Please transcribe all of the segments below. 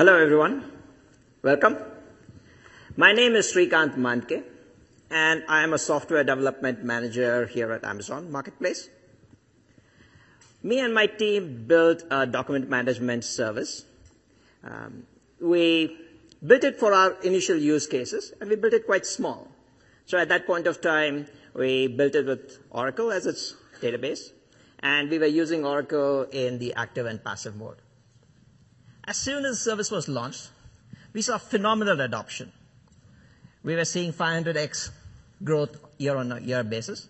Hello, everyone. Welcome. My name is Srikanth Mandke, and I am a software development manager here at Amazon Marketplace. Me and my team built a document management service. Um, we built it for our initial use cases, and we built it quite small. So at that point of time, we built it with Oracle as its database, and we were using Oracle in the active and passive mode. As soon as the service was launched, we saw phenomenal adoption. We were seeing 500x growth year-on-year basis.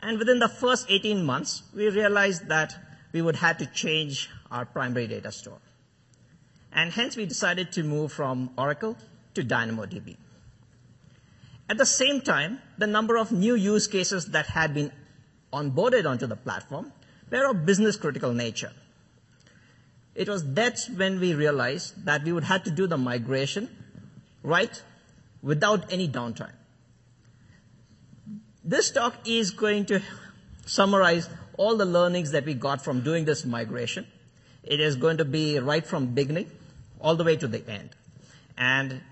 And within the first 18 months, we realized that we would have to change our primary data store. And hence we decided to move from Oracle to DynamoDB. At the same time, the number of new use cases that had been onboarded onto the platform were of business critical nature. It was that's when we realized that we would have to do the migration right without any downtime. This talk is going to summarize all the learnings that we got from doing this migration. It is going to be right from beginning all the way to the end. And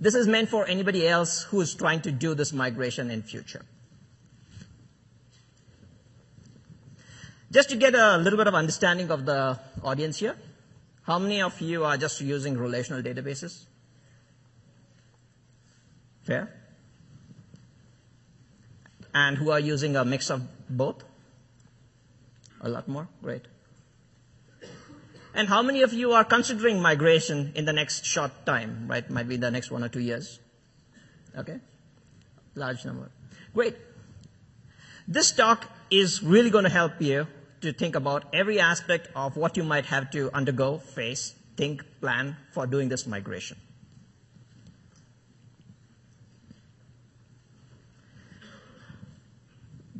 this is meant for anybody else who is trying to do this migration in future. Just to get a little bit of understanding of the audience here, how many of you are just using relational databases? Fair? and who are using a mix of both? A lot more? Great. And how many of you are considering migration in the next short time, right? Might be the next one or two years. Okay? Large number. Great. This talk is really going to help you to think about every aspect of what you might have to undergo, face, think, plan for doing this migration.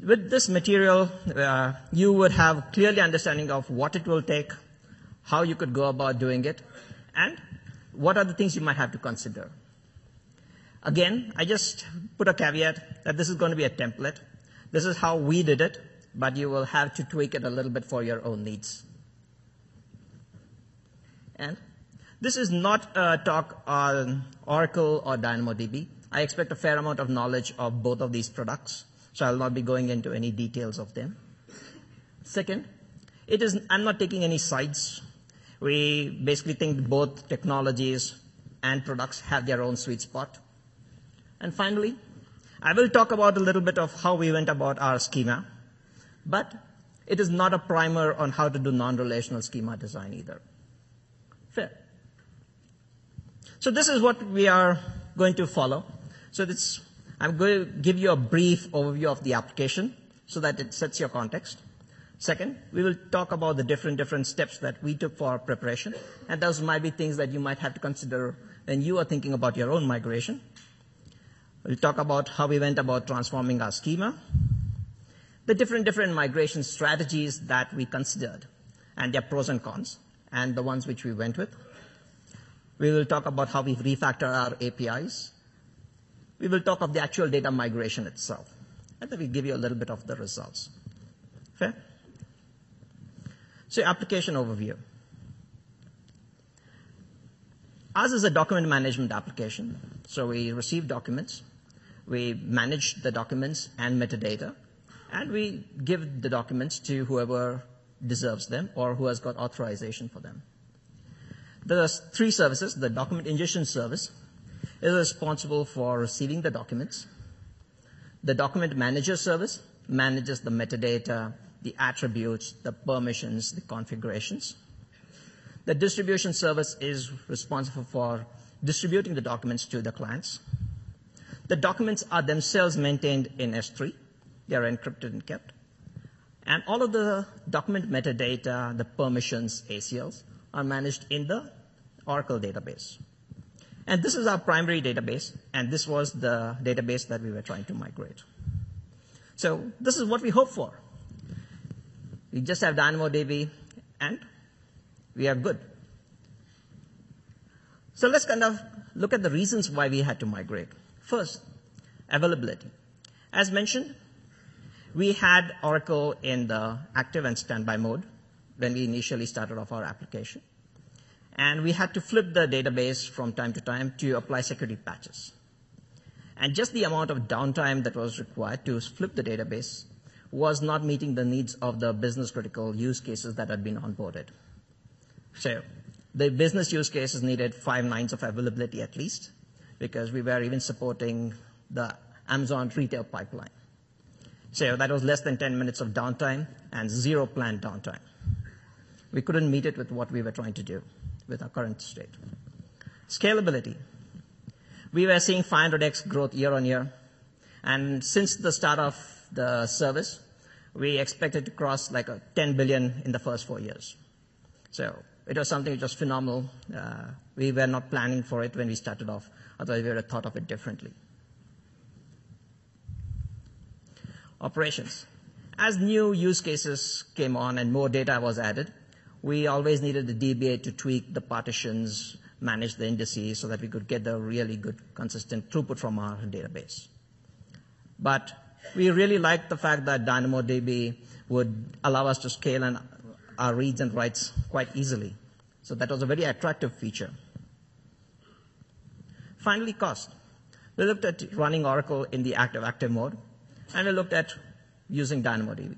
with this material, uh, you would have clearly understanding of what it will take, how you could go about doing it, and what are the things you might have to consider. Again, I just put a caveat that this is going to be a template. This is how we did it, but you will have to tweak it a little bit for your own needs. And this is not a talk on Oracle or DynamoDB. I expect a fair amount of knowledge of both of these products so I'll not be going into any details of them. Second, it is, I'm not taking any sides. We basically think both technologies and products have their own sweet spot. And finally, I will talk about a little bit of how we went about our schema, but it is not a primer on how to do non-relational schema design either. Fair. So this is what we are going to follow. So it's I'm going to give you a brief overview of the application so that it sets your context. Second, we will talk about the different, different steps that we took for our preparation, and those might be things that you might have to consider when you are thinking about your own migration. We'll talk about how we went about transforming our schema, the different, different migration strategies that we considered, and their pros and cons, and the ones which we went with. We will talk about how we refactor our APIs, we will talk of the actual data migration itself. And then we give you a little bit of the results. Fair? So application overview. Ours is a document management application. So we receive documents, we manage the documents and metadata, and we give the documents to whoever deserves them or who has got authorization for them. There are three services, the document ingestion service, is responsible for receiving the documents. The document manager service manages the metadata, the attributes, the permissions, the configurations. The distribution service is responsible for distributing the documents to the clients. The documents are themselves maintained in S3. They are encrypted and kept. And all of the document metadata, the permissions, ACLs, are managed in the Oracle database. And this is our primary database, and this was the database that we were trying to migrate. So this is what we hope for. We just have DynamoDB, and we are good. So let's kind of look at the reasons why we had to migrate. First, availability. As mentioned, we had Oracle in the active and standby mode when we initially started off our application. and we had to flip the database from time to time to apply security patches. And just the amount of downtime that was required to flip the database was not meeting the needs of the business critical use cases that had been onboarded. So the business use cases needed five nines of availability at least, because we were even supporting the Amazon retail pipeline. So that was less than 10 minutes of downtime and zero planned downtime. We couldn't meet it with what we were trying to do with our current state. Scalability. We were seeing 500x growth year-on-year, and since the start of the service, we expected to cross like a 10 billion in the first four years. So it was something just phenomenal. Uh, we were not planning for it when we started off, otherwise we would have thought of it differently. Operations. As new use cases came on and more data was added, we always needed the DBA to tweak the partitions, manage the indices so that we could get the really good consistent throughput from our database. But we really liked the fact that DynamoDB would allow us to scale and our reads and writes quite easily. So that was a very attractive feature. Finally, cost. We looked at running Oracle in the active-active mode, and we looked at using DynamoDB.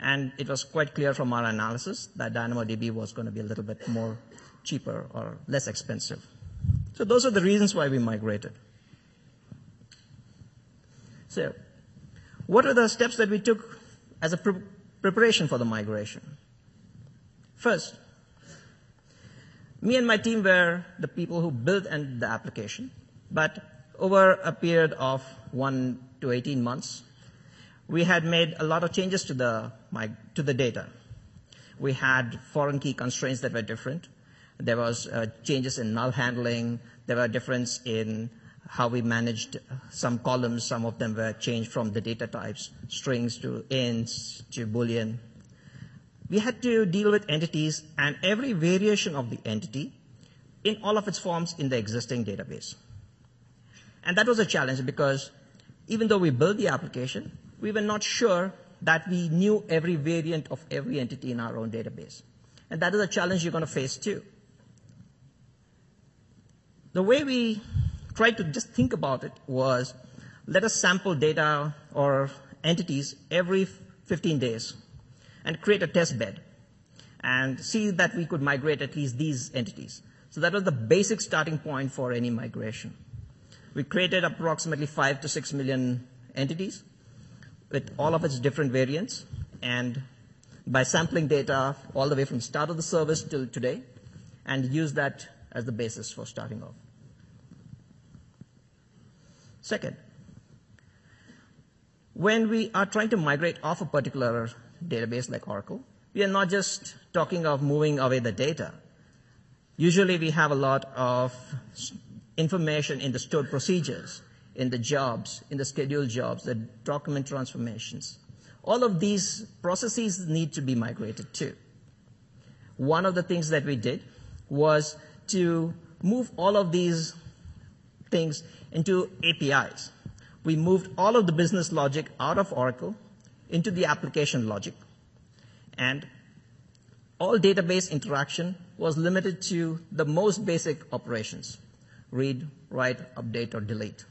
And it was quite clear from our analysis that DynamoDB was going to be a little bit more cheaper or less expensive. So those are the reasons why we migrated. So what are the steps that we took as a pre- preparation for the migration? First, me and my team were the people who built and the application, but over a period of one to 18 months, we had made a lot of changes to the, to the data. We had foreign key constraints that were different. There was uh, changes in null handling. There were difference in how we managed some columns. Some of them were changed from the data types, strings to ints to boolean. We had to deal with entities and every variation of the entity in all of its forms in the existing database. And that was a challenge because even though we built the application, we were not sure that we knew every variant of every entity in our own database. And that is a challenge you're going to face too. The way we tried to just think about it was let us sample data or entities every 15 days and create a test bed and see that we could migrate at least these entities. So that was the basic starting point for any migration. We created approximately five to six million entities with all of its different variants and by sampling data all the way from start of the service till today and use that as the basis for starting off. Second, when we are trying to migrate off a particular database like Oracle, we are not just talking of moving away the data. Usually we have a lot of information in the stored procedures, in the jobs, in the scheduled jobs, the document transformations. All of these processes need to be migrated too. One of the things that we did was to move all of these things into APIs. We moved all of the business logic out of Oracle into the application logic. And all database interaction was limited to the most basic operations read, write, update, or delete.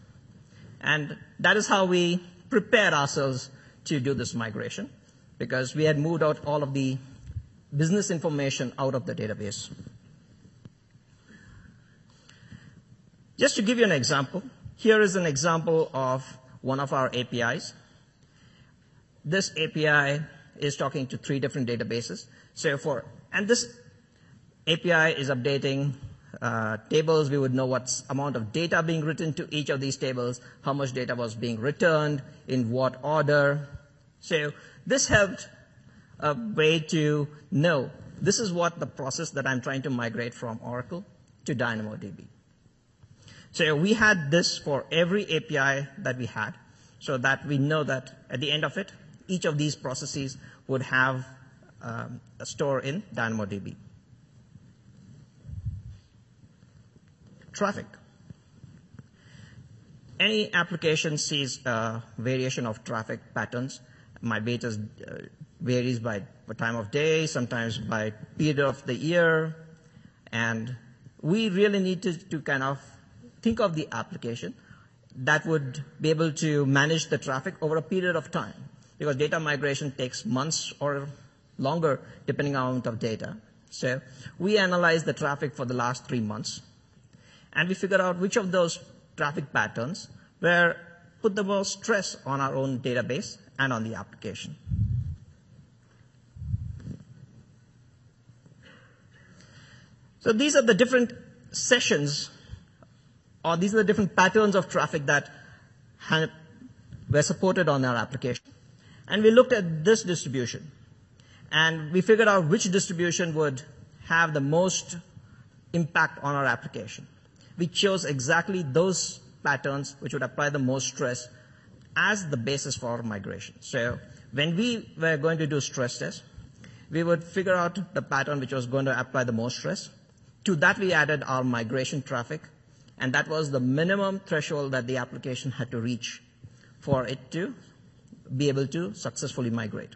And that is how we prepared ourselves to do this migration because we had moved out all of the business information out of the database. Just to give you an example, here is an example of one of our APIs. This API is talking to three different databases. So for, and this API is updating uh, tables. We would know what amount of data being written to each of these tables, how much data was being returned, in what order. So this helped a way to know this is what the process that I'm trying to migrate from Oracle to DynamoDB. So we had this for every API that we had so that we know that at the end of it, each of these processes would have um, a store in DynamoDB. Traffic. Any application sees variation of traffic patterns. My beta uh, varies by time of day, sometimes by period of the year, and we really needed to kind of think of the application that would be able to manage the traffic over a period of time because data migration takes months or longer depending on amount of data. So we analyzed the traffic for the last three months and we figured out which of those traffic patterns were put the most stress on our own database and on the application. So these are the different sessions, or these are the different patterns of traffic that were supported on our application. And we looked at this distribution, and we figured out which distribution would have the most impact on our application. We chose exactly those patterns which would apply the most stress as the basis for migration. So when we were going to do stress tests, we would figure out the pattern which was going to apply the most stress. To that, we added our migration traffic, and that was the minimum threshold that the application had to reach for it to be able to successfully migrate.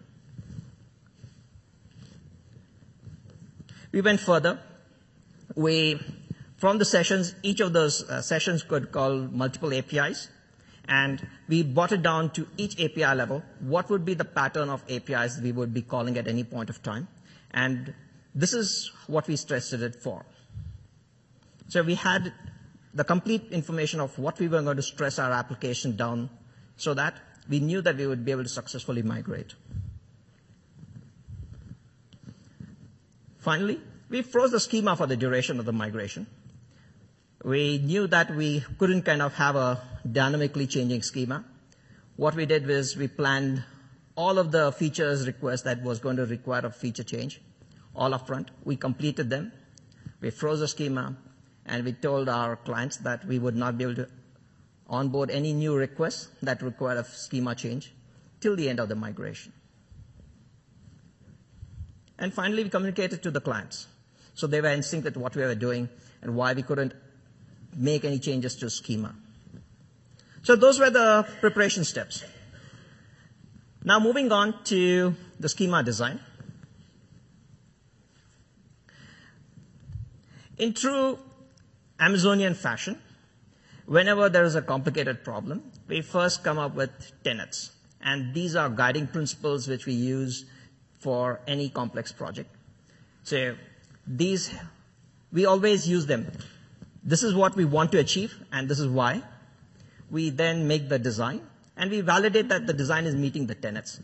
We went further. We, from the sessions, each of those uh, sessions could call multiple APIs, and we brought it down to each API level. What would be the pattern of APIs we would be calling at any point of time? And this is what we stressed it for. So we had the complete information of what we were going to stress our application down so that we knew that we would be able to successfully migrate. Finally, we froze the schema for the duration of the migration. We knew that we couldn't kind of have a dynamically changing schema. What we did was we planned all of the features requests that was going to require a feature change all up front. We completed them. We froze the schema and we told our clients that we would not be able to onboard any new requests that require a schema change till the end of the migration. And finally, we communicated to the clients. So they were in sync with what we were doing and why we couldn't make any changes to schema. So those were the preparation steps. Now moving on to the schema design. In true Amazonian fashion, whenever there is a complicated problem, we first come up with tenets. And these are guiding principles which we use for any complex project. So these, we always use them. This is what we want to achieve, and this is why. We then make the design, and we validate that the design is meeting the tenets.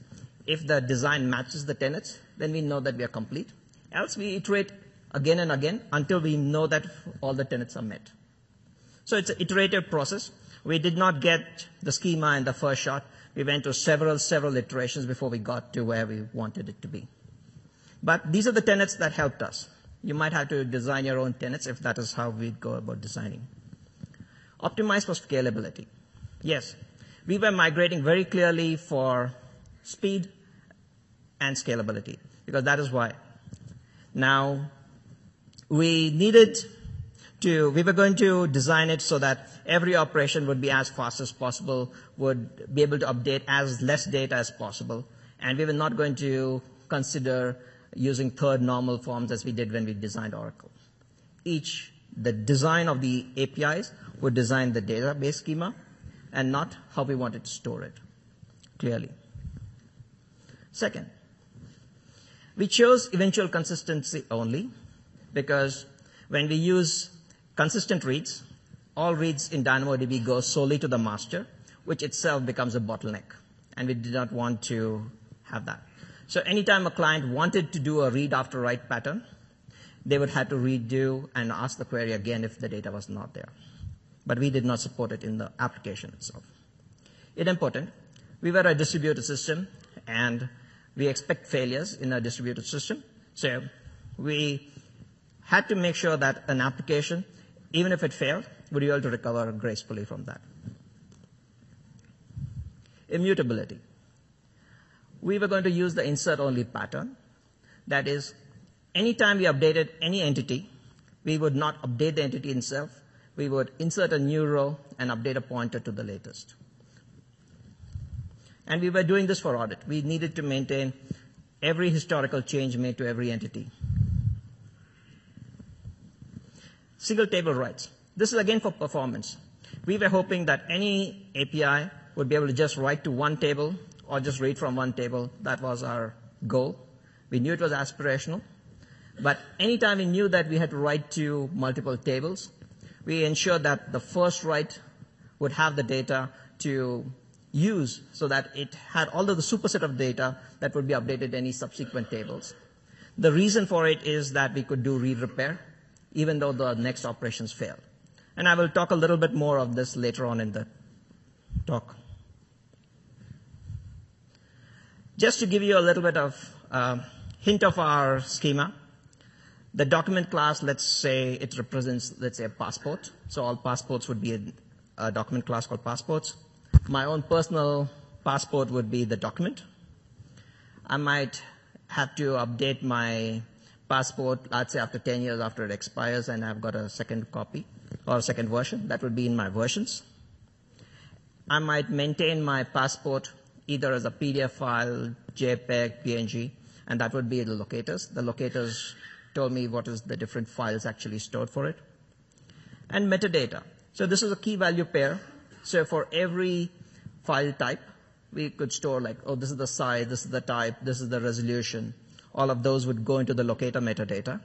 If the design matches the tenets, then we know that we are complete. Else we iterate again and again until we know that all the tenets are met. So it's an iterative process. We did not get the schema in the first shot. We went to several, several iterations before we got to where we wanted it to be. But these are the tenets that helped us. You might have to design your own tenets if that is how we'd go about designing. Optimize for scalability. Yes, we were migrating very clearly for speed and scalability because that is why. Now, we needed to, we were going to design it so that every operation would be as fast as possible, would be able to update as less data as possible, and we were not going to consider using third normal forms as we did when we designed Oracle. Each, the design of the APIs would design the database schema and not how we wanted to store it, clearly. Second, we chose eventual consistency only because when we use consistent reads, all reads in DynamoDB go solely to the master, which itself becomes a bottleneck. And we did not want to have that. So anytime a client wanted to do a read after write pattern, they would have to redo and ask the query again if the data was not there. But we did not support it in the application itself. It's important. We were a distributed system and we expect failures in a distributed system. So we had to make sure that an application, even if it failed, would be able to recover gracefully from that. Immutability. We were going to use the insert only pattern. That is, anytime we updated any entity, we would not update the entity itself. We would insert a new row and update a pointer to the latest. And we were doing this for audit. We needed to maintain every historical change made to every entity. Single table writes. This is again for performance. We were hoping that any API would be able to just write to one table or just read from one table. That was our goal. We knew it was aspirational, but anytime we knew that we had to write to multiple tables, we ensured that the first write would have the data to use so that it had all of the superset of data that would be updated to any subsequent tables. The reason for it is that we could do read repair even though the next operations fail. And I will talk a little bit more of this later on in the talk. Just to give you a little bit of uh, hint of our schema, the document class, let's say it represents, let's say, a passport. So all passports would be a, a document class called passports. My own personal passport would be the document. I might have to update my passport, let's say after 10 years after it expires and I've got a second copy or a second version. That would be in my versions. I might maintain my passport either as a PDF file, JPEG, PNG, and that would be the locators. The locators told me what is the different files actually stored for it. And metadata. So this is a key value pair. So for every file type, we could store like, oh, this is the size, this is the type, this is the resolution. All of those would go into the locator metadata.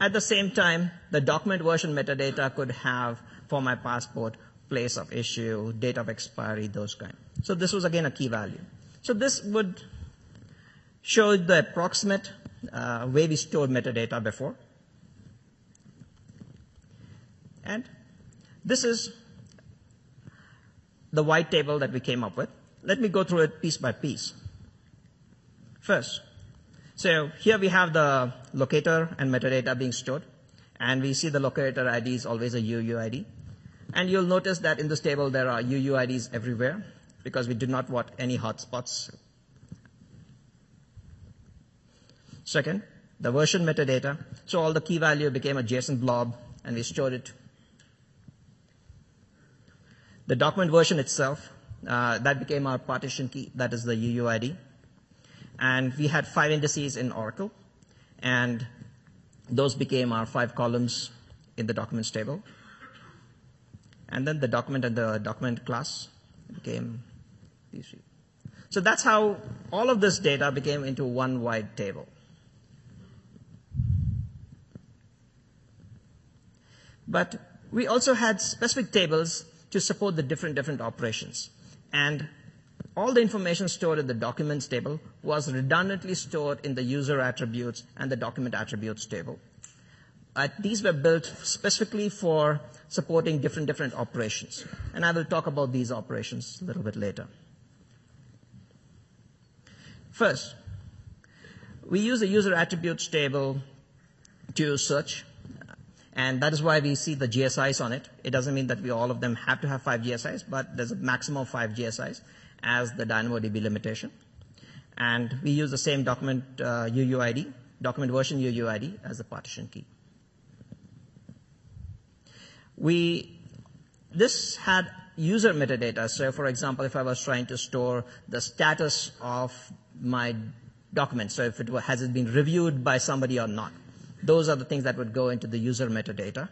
At the same time, the document version metadata could have for my passport place of issue, date of expiry, those kind. So this was again a key value. So this would show the approximate uh, way we stored metadata before. And this is the wide table that we came up with. Let me go through it piece by piece. First, so here we have the locator and metadata being stored. And we see the locator ID is always a UUID. And you'll notice that in this table there are UUIDs everywhere because we did not want any hotspots. Second, the version metadata. So all the key value became a JSON blob and we stored it. The document version itself, uh, that became our partition key. That is the UUID and we had five indices in Oracle, and those became our five columns in the documents table. And then the document and the document class became these three. So that's how all of this data became into one wide table. But we also had specific tables to support the different different operations. And all the information stored in the documents table was redundantly stored in the user attributes and the document attributes table. Uh, these were built specifically for supporting different different operations. And I will talk about these operations a little bit later. First, we use the user attributes table to search and that is why we see the GSIs on it. It doesn't mean that we all of them have to have five GSIs, but there's a maximum of five GSIs as the DynamoDB limitation. And we use the same document uh, UUID, document version UUID as the partition key. We, this had user metadata. So for example, if I was trying to store the status of my document, so if it has it been reviewed by somebody or not, those are the things that would go into the user metadata.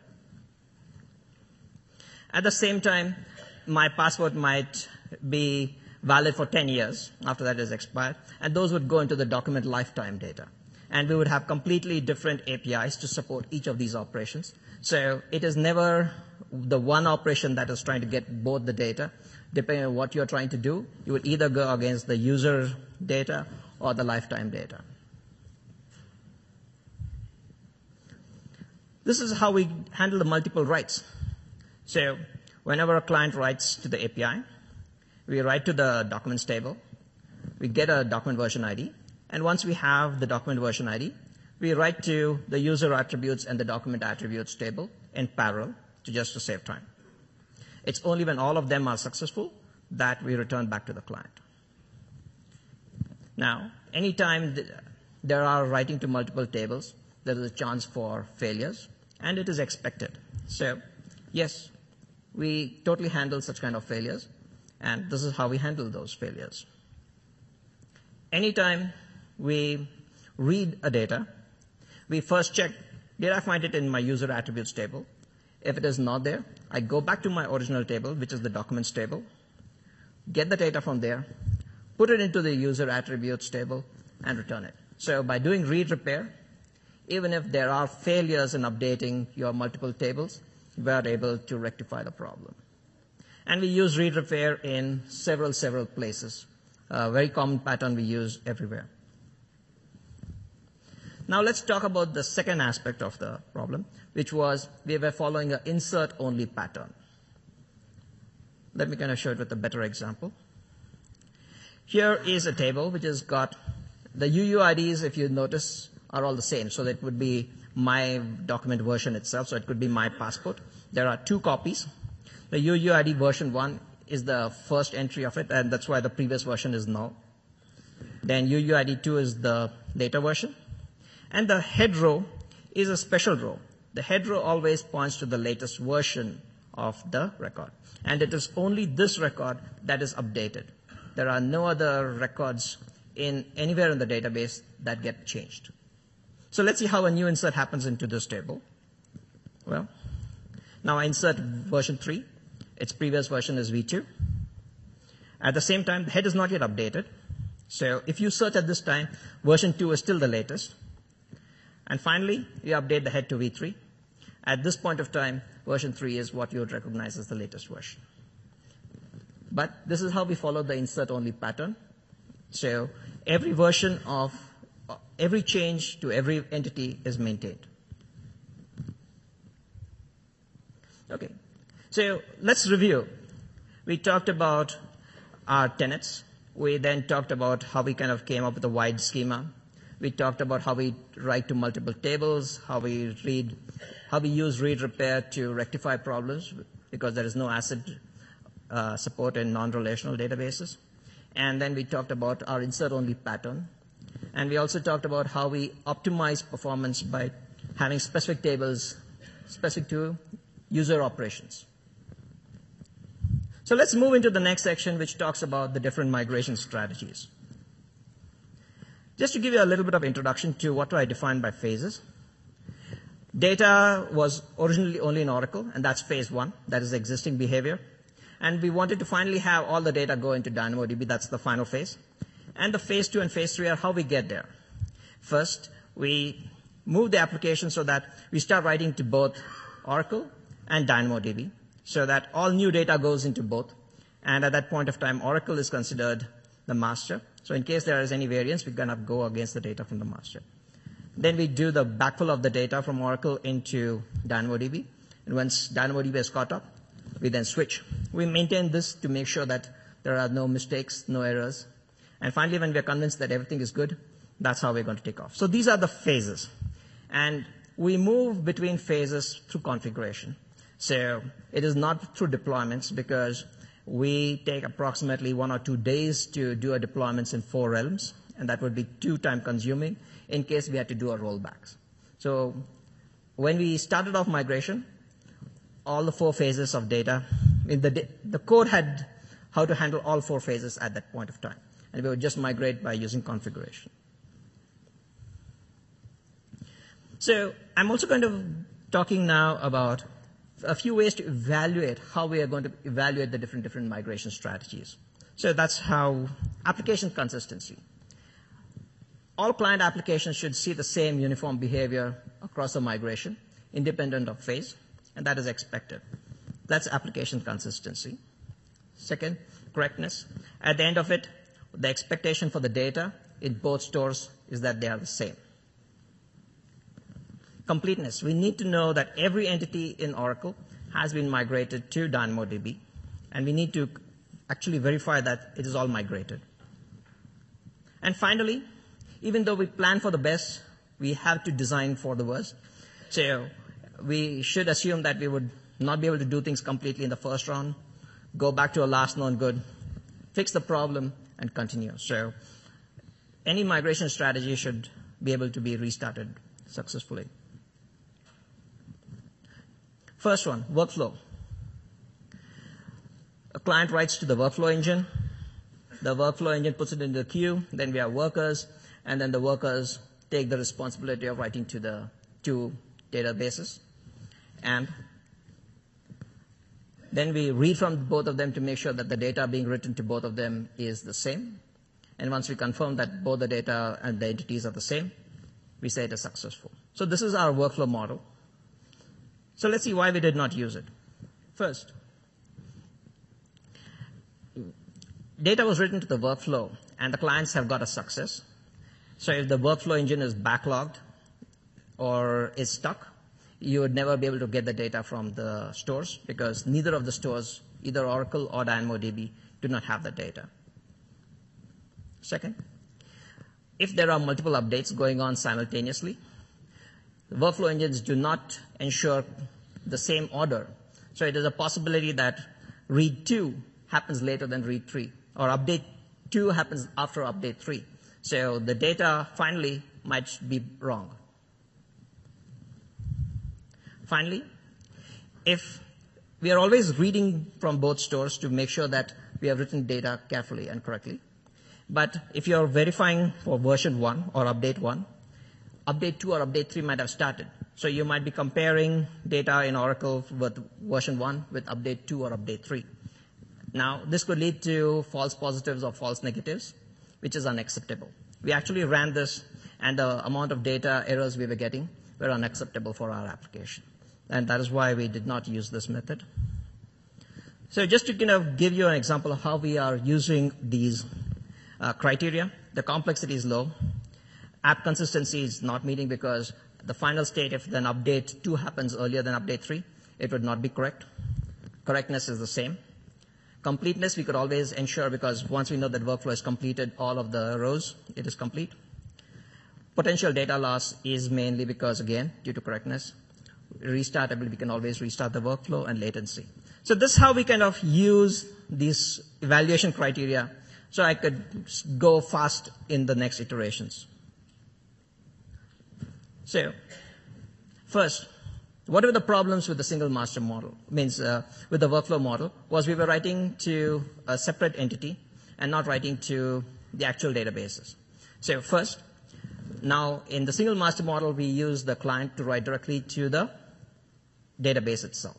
At the same time, my password might be valid for 10 years after that is expired, and those would go into the document lifetime data. And we would have completely different APIs to support each of these operations. So it is never the one operation that is trying to get both the data. Depending on what you're trying to do, you would either go against the user data or the lifetime data. This is how we handle the multiple writes. So whenever a client writes to the API, we write to the documents table, we get a document version ID, and once we have the document version ID, we write to the user attributes and the document attributes table in parallel to just to save time. It's only when all of them are successful that we return back to the client. Now, anytime there are writing to multiple tables, there is a chance for failures, and it is expected. So, yes, we totally handle such kind of failures, and this is how we handle those failures. Anytime we read a data, we first check Did I find it in my user attributes table? If it is not there, I go back to my original table, which is the documents table, get the data from there, put it into the user attributes table, and return it. So by doing read repair, even if there are failures in updating your multiple tables, we are able to rectify the problem. And we use read repair in several, several places. A very common pattern we use everywhere. Now let's talk about the second aspect of the problem, which was we were following an insert only pattern. Let me kind of show it with a better example. Here is a table which has got the UUIDs, if you notice, are all the same. So that would be my document version itself. So it could be my passport. There are two copies. The UUID version 1 is the first entry of it, and that's why the previous version is null. Then UUID 2 is the later version. And the head row is a special row. The head row always points to the latest version of the record. And it is only this record that is updated. There are no other records in anywhere in the database that get changed. So let's see how a new insert happens into this table. Well, now I insert version 3. Its previous version is v2. At the same time, the head is not yet updated. So if you search at this time, version 2 is still the latest. And finally, you update the head to v3. At this point of time, version 3 is what you would recognize as the latest version. But this is how we follow the insert only pattern. So every version of every change to every entity is maintained. Okay. So let's review. We talked about our tenets. We then talked about how we kind of came up with a wide schema. We talked about how we write to multiple tables, how we read, how we use read repair to rectify problems because there is no ACID uh, support in non-relational databases. And then we talked about our insert-only pattern. And we also talked about how we optimize performance by having specific tables specific to user operations. So let's move into the next section, which talks about the different migration strategies. Just to give you a little bit of introduction to what I define by phases. Data was originally only in Oracle, and that's phase one. That is existing behavior. And we wanted to finally have all the data go into DynamoDB. That's the final phase. And the phase two and phase three are how we get there. First, we move the application so that we start writing to both Oracle and DynamoDB so that all new data goes into both. And at that point of time, Oracle is considered the master. So in case there is any variance, we're going to go against the data from the master. Then we do the backfill of the data from Oracle into DynamoDB. And once DynamoDB is caught up, we then switch. We maintain this to make sure that there are no mistakes, no errors. And finally, when we're convinced that everything is good, that's how we're going to take off. So these are the phases. And we move between phases through configuration. So it is not through deployments because we take approximately one or two days to do a deployments in four realms, and that would be too time consuming in case we had to do our rollbacks. So when we started off migration, all the four phases of data. The, the code had how to handle all four phases at that point of time. And we would just migrate by using configuration. So I'm also kind of talking now about a few ways to evaluate how we are going to evaluate the different, different migration strategies. So that's how application consistency. All client applications should see the same uniform behavior across the migration, independent of phase and that is expected. That's application consistency. Second, correctness. At the end of it, the expectation for the data in both stores is that they are the same. Completeness. We need to know that every entity in Oracle has been migrated to DynamoDB, and we need to actually verify that it is all migrated. And finally, even though we plan for the best, we have to design for the worst. So we should assume that we would not be able to do things completely in the first round, go back to a last known good, fix the problem, and continue. So any migration strategy should be able to be restarted successfully. First one, workflow. A client writes to the workflow engine. The workflow engine puts it into the queue. Then we have workers, and then the workers take the responsibility of writing to the to databases. And then we read from both of them to make sure that the data being written to both of them is the same. And once we confirm that both the data and the entities are the same, we say it is successful. So this is our workflow model. So let's see why we did not use it. First, data was written to the workflow and the clients have got a success. So if the workflow engine is backlogged or is stuck, you would never be able to get the data from the stores because neither of the stores, either Oracle or DynamoDB, do not have the data. Second, if there are multiple updates going on simultaneously, workflow engines do not ensure the same order. So it is a possibility that read 2 happens later than read 3, or update 2 happens after update 3. So the data finally might be wrong. Finally, if we are always reading from both stores to make sure that we have written data carefully and correctly. But if you're verifying for version 1 or update 1, update 2 or update 3 might have started. So you might be comparing data in Oracle with version 1 with update 2 or update 3. Now, this could lead to false positives or false negatives, which is unacceptable. We actually ran this, and the amount of data errors we were getting were unacceptable for our application and that is why we did not use this method. So just to kind of give you an example of how we are using these uh, criteria, the complexity is low. App consistency is not meeting because the final state, if then update 2 happens earlier than update 3, it would not be correct. Correctness is the same. Completeness, we could always ensure because once we know that workflow is completed, all of the rows, it is complete. Potential data loss is mainly because, again, due to correctness restartability, we can always restart the workflow and latency. So this is how we kind of use these evaluation criteria so I could go fast in the next iterations. So, first, what were the problems with the single master model? Means uh, with the workflow model was we were writing to a separate entity and not writing to the actual databases. So first, now in the single master model, we use the client to write directly to the database itself.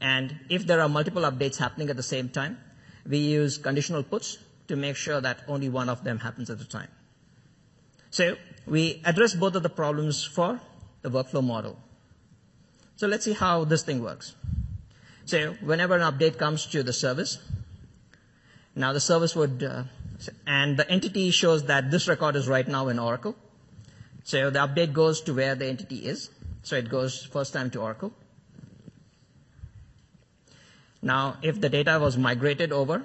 And if there are multiple updates happening at the same time, we use conditional puts to make sure that only one of them happens at a time. So we address both of the problems for the workflow model. So let's see how this thing works. So whenever an update comes to the service, now the service would, uh, and the entity shows that this record is right now in Oracle. So the update goes to where the entity is. So it goes first time to Oracle. Now, if the data was migrated over,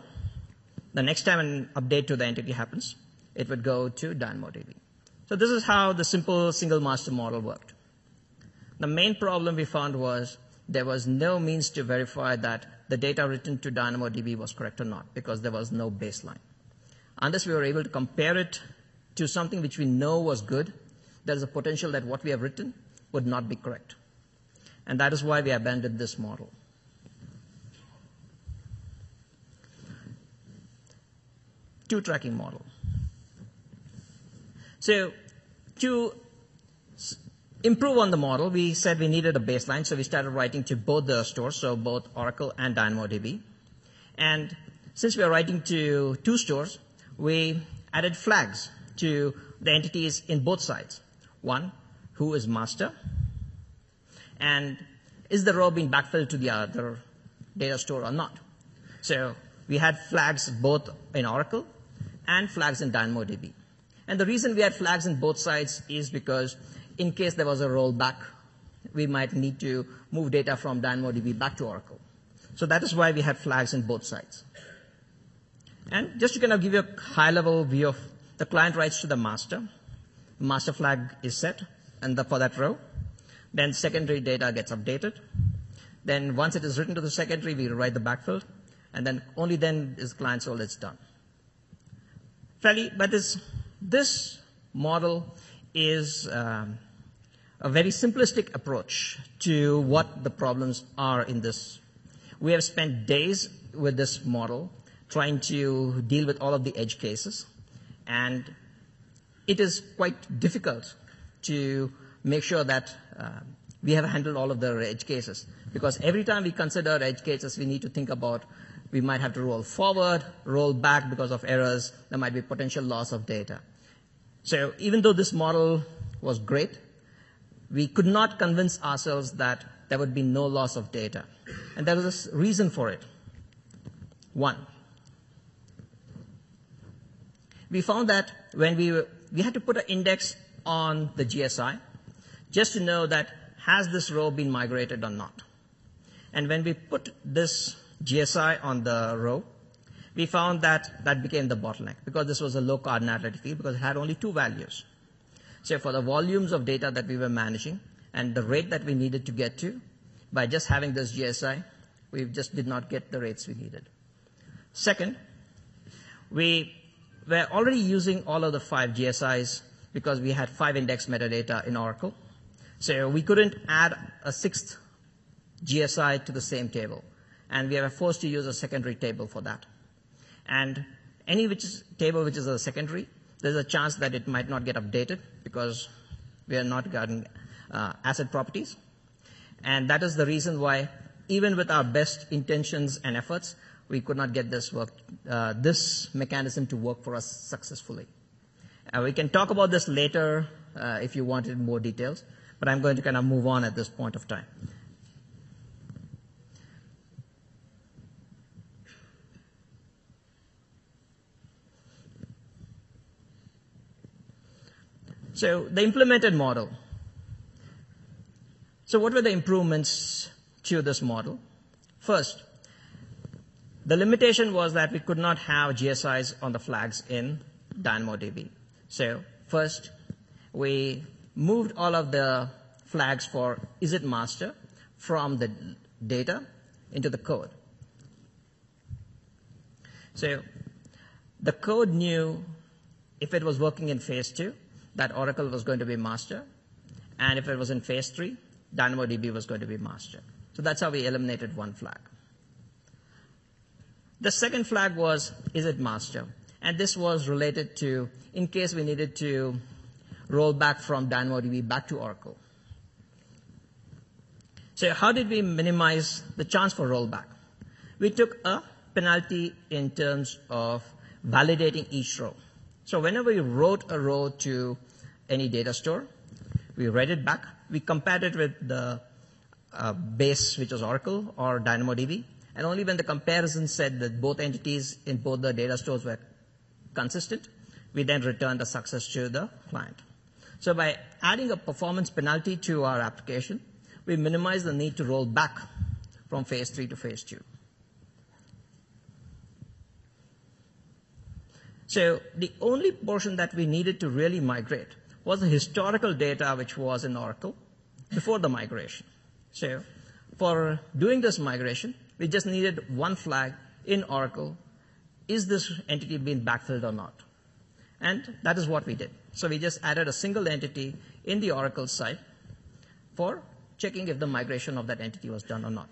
the next time an update to the entity happens, it would go to DynamoDB. So this is how the simple single master model worked. The main problem we found was there was no means to verify that the data written to DynamoDB was correct or not because there was no baseline. Unless we were able to compare it to something which we know was good, there is a potential that what we have written would not be correct. And that is why we abandoned this model. two tracking model. So to improve on the model, we said we needed a baseline, so we started writing to both the stores, so both Oracle and DynamoDB. And since we are writing to two stores, we added flags to the entities in both sides. One, who is master, and is the row being backfilled to the other data store or not? So we had flags both in Oracle and flags in DynamoDB. And the reason we had flags in both sides is because in case there was a rollback, we might need to move data from DynamoDB back to Oracle. So that is why we had flags in both sides. And just to kind of give you a high level view of the client writes to the master. Master flag is set and the, for that row. Then secondary data gets updated. Then once it is written to the secondary, we write the backfill. And then only then is client sold it's done fairly, but this, this model is um, a very simplistic approach to what the problems are in this. We have spent days with this model trying to deal with all of the edge cases, and it is quite difficult to make sure that uh, we have handled all of the edge cases. Because every time we consider edge cases, we need to think about we might have to roll forward, roll back because of errors. There might be potential loss of data. So even though this model was great, we could not convince ourselves that there would be no loss of data. And there was a reason for it. One, we found that when we, were, we had to put an index on the GSI just to know that has this row been migrated or not. And when we put this GSI on the row, we found that that became the bottleneck because this was a low cardinality field because it had only two values. So for the volumes of data that we were managing and the rate that we needed to get to, by just having this GSI, we just did not get the rates we needed. Second, we were already using all of the five GSIs because we had five index metadata in Oracle. So we couldn't add a sixth GSI to the same table. And we were forced to use a secondary table for that. And any which is, table which is a secondary, there's a chance that it might not get updated because we are not getting uh, ACID properties. And that is the reason why, even with our best intentions and efforts, we could not get this work, uh, this mechanism to work for us successfully. Uh, we can talk about this later uh, if you wanted more details, but I'm going to kind of move on at this point of time. So the implemented model. So what were the improvements to this model? First, the limitation was that we could not have GSIs on the flags in DynamoDB. So first, we moved all of the flags for is it master from the data into the code. So the code knew if it was working in phase two, that Oracle was going to be master. And if it was in phase three, DynamoDB was going to be master. So that's how we eliminated one flag. The second flag was, is it master? And this was related to, in case we needed to roll back from DynamoDB back to Oracle. So how did we minimize the chance for rollback? We took a penalty in terms of validating each row. So whenever you wrote a row to any data store. We read it back. We compared it with the uh, base, which was Oracle or DynamoDB. And only when the comparison said that both entities in both the data stores were consistent, we then returned the success to the client. So by adding a performance penalty to our application, we minimize the need to roll back from phase three to phase two. So the only portion that we needed to really migrate was the historical data which was in Oracle before the migration. So for doing this migration, we just needed one flag in Oracle. Is this entity being backfilled or not? And that is what we did. So we just added a single entity in the Oracle side for checking if the migration of that entity was done or not.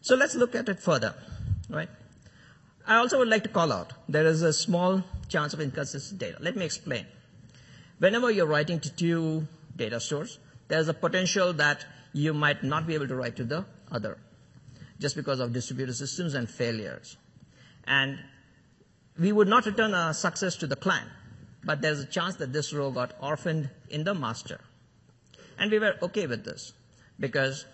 So let's look at it further, right? I also would like to call out there is a small chance of inconsistent data. Let me explain whenever you're writing to two data stores, there's a potential that you might not be able to write to the other just because of distributed systems and failures. And we would not return a success to the client, but there's a chance that this row got orphaned in the master. And we were okay with this because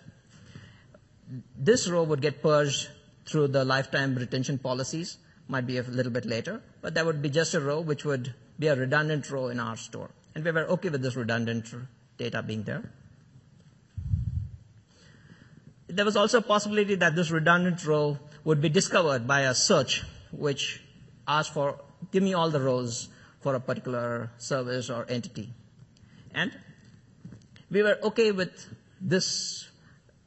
this row would get purged through the lifetime retention policies, might be a little bit later, but that would be just a row which would be a redundant row in our store. And we were okay with this redundant data being there. There was also a possibility that this redundant row would be discovered by a search which asked for, give me all the rows for a particular service or entity. And we were okay with this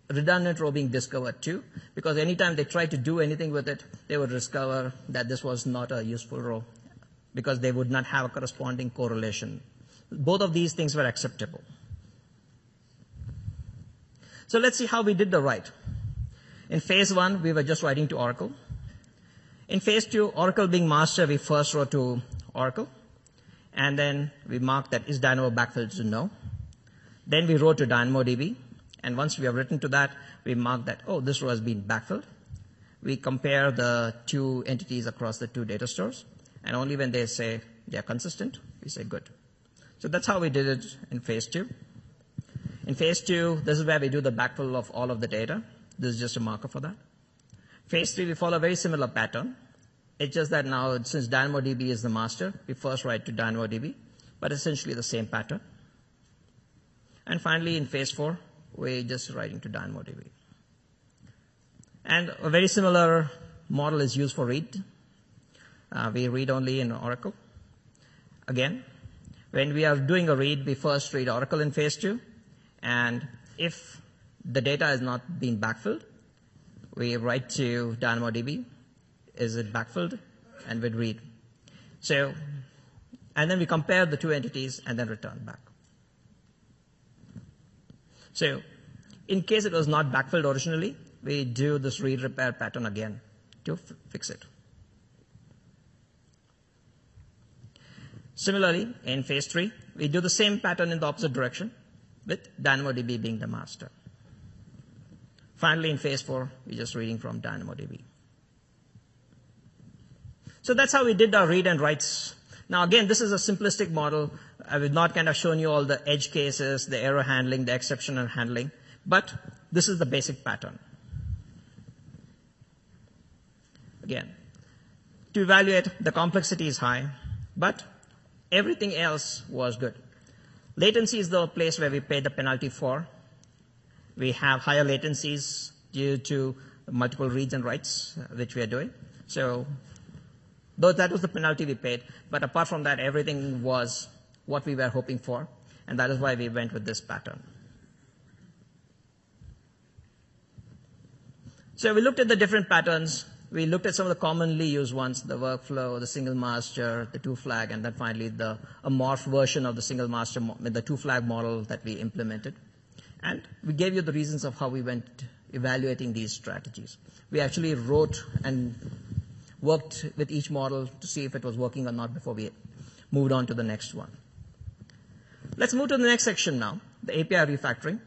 redundant row being discovered too, because anytime they tried to do anything with it, they would discover that this was not a useful row because they would not have a corresponding correlation. Both of these things were acceptable. So let's see how we did the write. In phase one, we were just writing to Oracle. In phase two, Oracle being master, we first wrote to Oracle. And then we marked that is Dynamo backfilled to no. Then we wrote to DynamoDB, and once we have written to that, we mark that, oh, this row has been backfilled. We compare the two entities across the two data stores, and only when they say they're consistent, we say good. So that's how we did it in phase two. In phase two, this is where we do the backfill of all of the data. This is just a marker for that. Phase three, we follow a very similar pattern. It's just that now, since DynamoDB is the master, we first write to DynamoDB, but essentially the same pattern. And finally, in phase four, we're just writing to DynamoDB. And a very similar model is used for read. Uh, we read only in Oracle. Again, when we are doing a read, we first read Oracle in phase two, and if the data has not been backfilled, we write to DynamoDB, is it backfilled, and we'd read. So, and then we compare the two entities and then return back. So, in case it was not backfilled originally, we do this read repair pattern again to fix it. Similarly, in phase three, we do the same pattern in the opposite direction with DynamoDB being the master. Finally, in phase four, we're just reading from DynamoDB. So that's how we did our read and writes. Now again, this is a simplistic model. I have not kind of shown you all the edge cases, the error handling, the exception handling, but this is the basic pattern. Again, to evaluate, the complexity is high, but everything else was good. Latency is the place where we pay the penalty for. We have higher latencies due to multiple reads and writes, which we are doing. So, though that was the penalty we paid, but apart from that, everything was what we were hoping for, and that is why we went with this pattern. So we looked at the different patterns. We looked at some of the commonly used ones, the workflow, the single master, the two flag, and then finally the a morph version of the single master, the two flag model that we implemented. And we gave you the reasons of how we went evaluating these strategies. We actually wrote and worked with each model to see if it was working or not before we moved on to the next one. Let's move to the next section now, the API refactoring.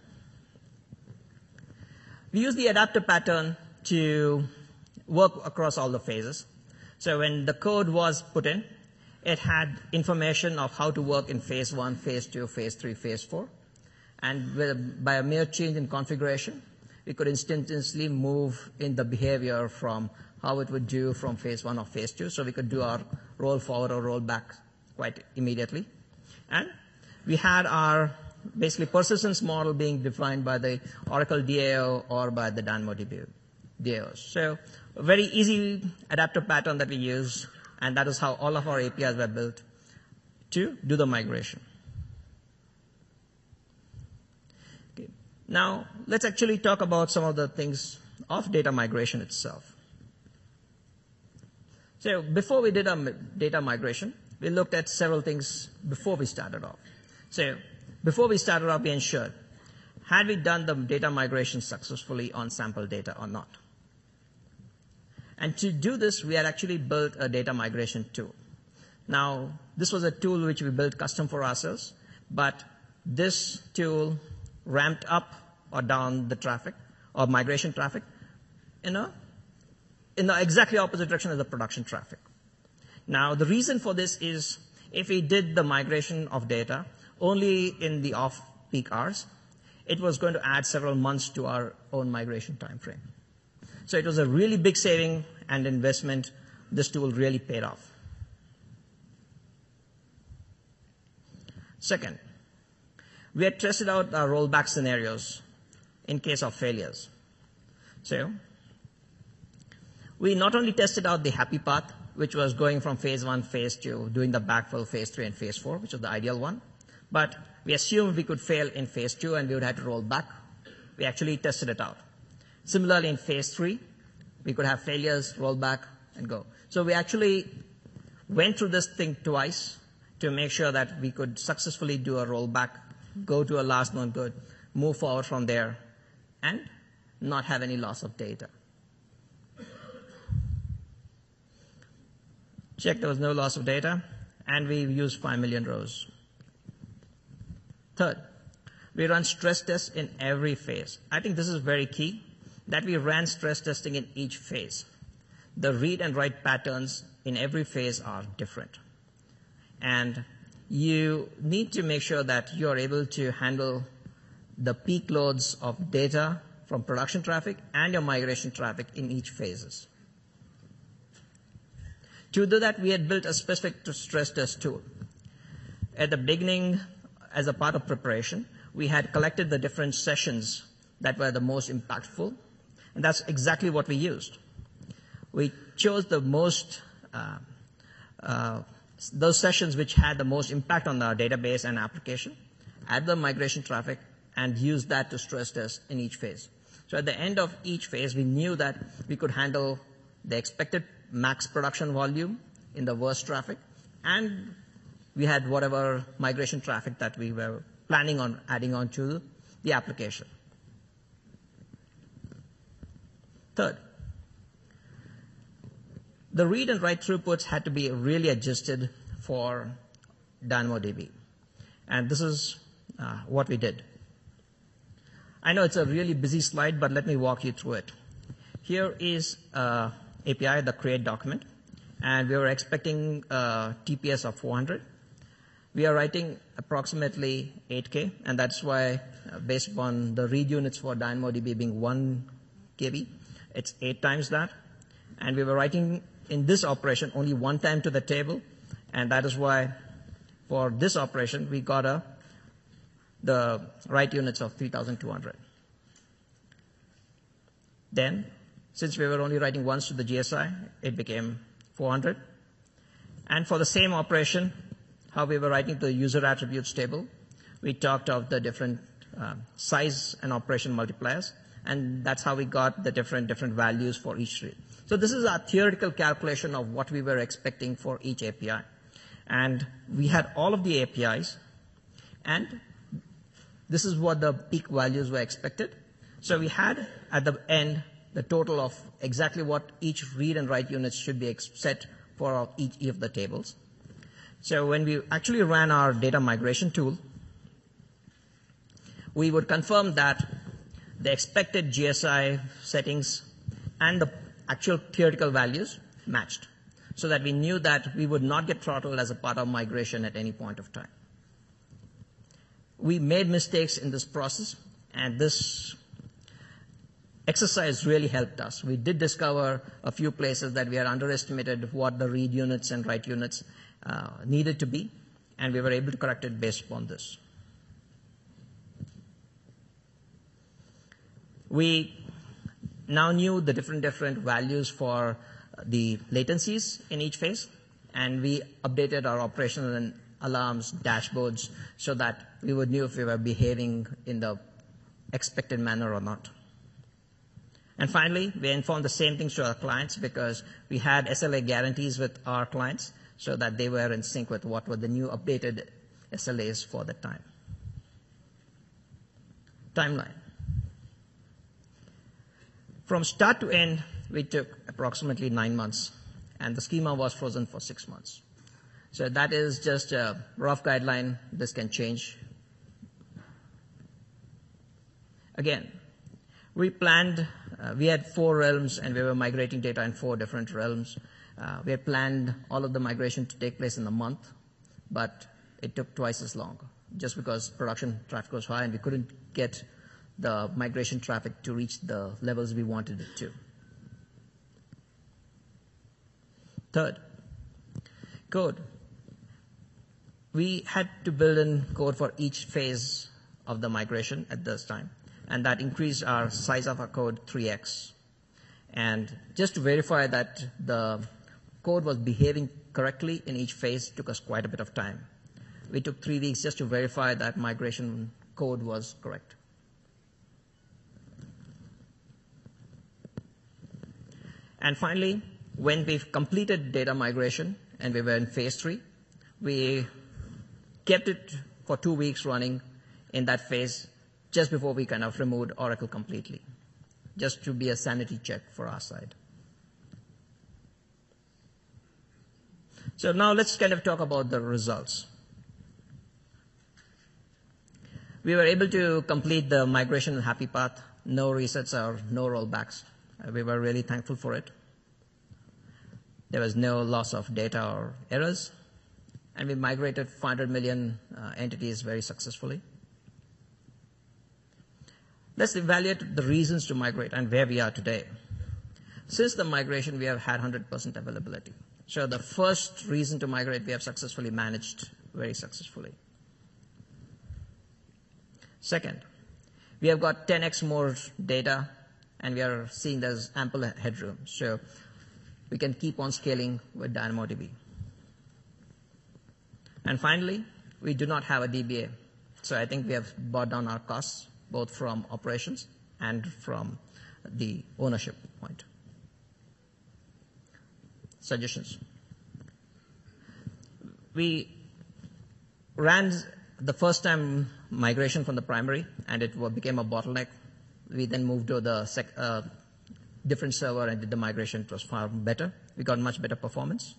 We use the adapter pattern to work across all the phases. So when the code was put in, it had information of how to work in phase one, phase two, phase three, phase four. And by a mere change in configuration, we could instantaneously move in the behavior from how it would do from phase one or phase two. So we could do our roll forward or roll back quite immediately. And we had our basically persistence model being defined by the Oracle DAO or by the DynamoDB DAOs. So very easy adapter pattern that we use, and that is how all of our APIs were built to do the migration. Okay. Now, let's actually talk about some of the things of data migration itself. So before we did our data migration, we looked at several things before we started off. So before we started off, we ensured, had we done the data migration successfully on sample data or not? And to do this, we had actually built a data migration tool. Now, this was a tool which we built custom for ourselves, but this tool ramped up or down the traffic or migration traffic in a in the exactly opposite direction as the production traffic. Now, the reason for this is if we did the migration of data only in the off-peak hours, it was going to add several months to our own migration time frame. So it was a really big saving and investment. This tool really paid off. Second, we had tested out our rollback scenarios in case of failures. So, we not only tested out the happy path, which was going from phase one, phase two, doing the backfill phase three and phase four, which was the ideal one, but we assumed we could fail in phase two and we would have to roll back. We actually tested it out. Similarly, in phase three, we could have failures, roll back, and go. So we actually went through this thing twice to make sure that we could successfully do a rollback, go to a last known good, move forward from there, and not have any loss of data. Check there was no loss of data, and we used 5 million rows. Third, We run stress tests in every phase. I think this is very key that we ran stress testing in each phase. The read and write patterns in every phase are different. And you need to make sure that you're able to handle the peak loads of data from production traffic and your migration traffic in each phases. To do that, we had built a specific stress test tool. At the beginning, as a part of preparation, we had collected the different sessions that were the most impactful, and that's exactly what we used. We chose the most, uh, uh, those sessions which had the most impact on our database and application, add the migration traffic, and use that to stress test in each phase. So at the end of each phase, we knew that we could handle the expected max production volume in the worst traffic, and we had whatever migration traffic that we were planning on adding on to the application. Third, the read and write throughputs had to be really adjusted for DynamoDB. And this is uh, what we did. I know it's a really busy slide, but let me walk you through it. Here is uh, API, the create document, and we were expecting uh, TPS of 400. We are writing approximately 8K, and that's why, uh, based upon the read units for DynamoDB being 1 KB, it's 8 times that. And we were writing in this operation only one time to the table, and that is why for this operation we got a, the write units of 3,200. Then since we were only writing once to the GSI, it became 400. And for the same operation, how we were writing to the user attributes table, we talked of the different uh, size and operation multipliers, and that's how we got the different different values for each read. So this is our theoretical calculation of what we were expecting for each API. And we had all of the APIs, and this is what the peak values were expected. So we had at the end the total of exactly what each read and write units should be set for each of the tables. So when we actually ran our data migration tool, we would confirm that the expected GSI settings and the actual theoretical values matched so that we knew that we would not get throttled as a part of migration at any point of time. We made mistakes in this process, and this exercise really helped us. We did discover a few places that we had underestimated what the read units and write units uh, needed to be, and we were able to correct it based upon this. We now knew the different different values for the latencies in each phase, and we updated our operational and alarms dashboards so that we would know if we were behaving in the expected manner or not. And finally, we informed the same things to our clients because we had SLA guarantees with our clients so that they were in sync with what were the new updated SLAs for the time. Timeline. From start to end, we took approximately nine months, and the schema was frozen for six months. So that is just a rough guideline. This can change. Again, we planned, uh, we had four realms and we were migrating data in four different realms. Uh, we had planned all of the migration to take place in a month, but it took twice as long just because production traffic was high and we couldn't get the migration traffic to reach the levels we wanted it to. Third, code. We had to build in code for each phase of the migration at this time and that increased our size of our code 3x. And just to verify that the code was behaving correctly in each phase took us quite a bit of time. We took three weeks just to verify that migration code was correct. And finally, when we've completed data migration and we were in phase three, we kept it for two weeks running in that phase just before we kind of removed Oracle completely, just to be a sanity check for our side. So now let's kind of talk about the results. We were able to complete the migration in happy path, no resets or no rollbacks. We were really thankful for it. There was no loss of data or errors, and we migrated 500 million uh, entities very successfully. Let's evaluate the reasons to migrate and where we are today. Since the migration, we have had 100% availability. So the first reason to migrate, we have successfully managed very successfully. Second, we have got 10x more data, and we are seeing there's ample headroom. So we can keep on scaling with DynamoDB. And finally, we do not have a DBA. So I think we have brought down our costs, both from operations and from the ownership point. Suggestions. We ran the first time migration from the primary, and it became a bottleneck. We then moved to the uh, different server and did the migration. It was far better. We got much better performance.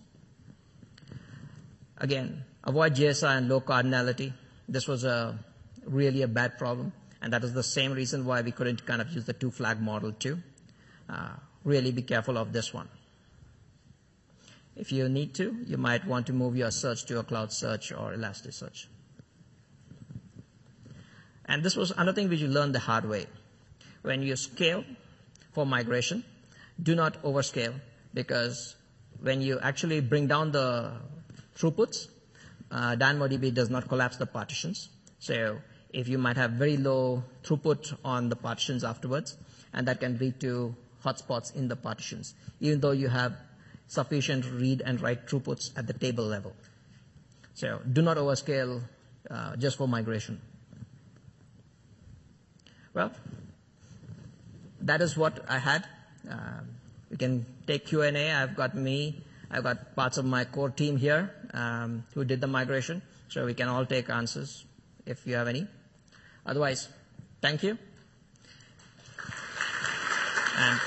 Again, avoid GSI and low cardinality. This was a really a bad problem, and that is the same reason why we couldn't kind of use the two flag model too. Uh, really be careful of this one. If you need to, you might want to move your search to a cloud search or Elasticsearch. And this was another thing which you learned the hard way. When you scale for migration, do not overscale because when you actually bring down the throughputs, uh, DynamoDB does not collapse the partitions. So if you might have very low throughput on the partitions afterwards, and that can lead to hotspots in the partitions, even though you have sufficient read and write throughputs at the table level. So do not overscale uh, just for migration. Well, that is what I had. Uh, we can take Q&A. I've got me. I've got parts of my core team here um, who did the migration, so we can all take answers if you have any. Otherwise, thank you. And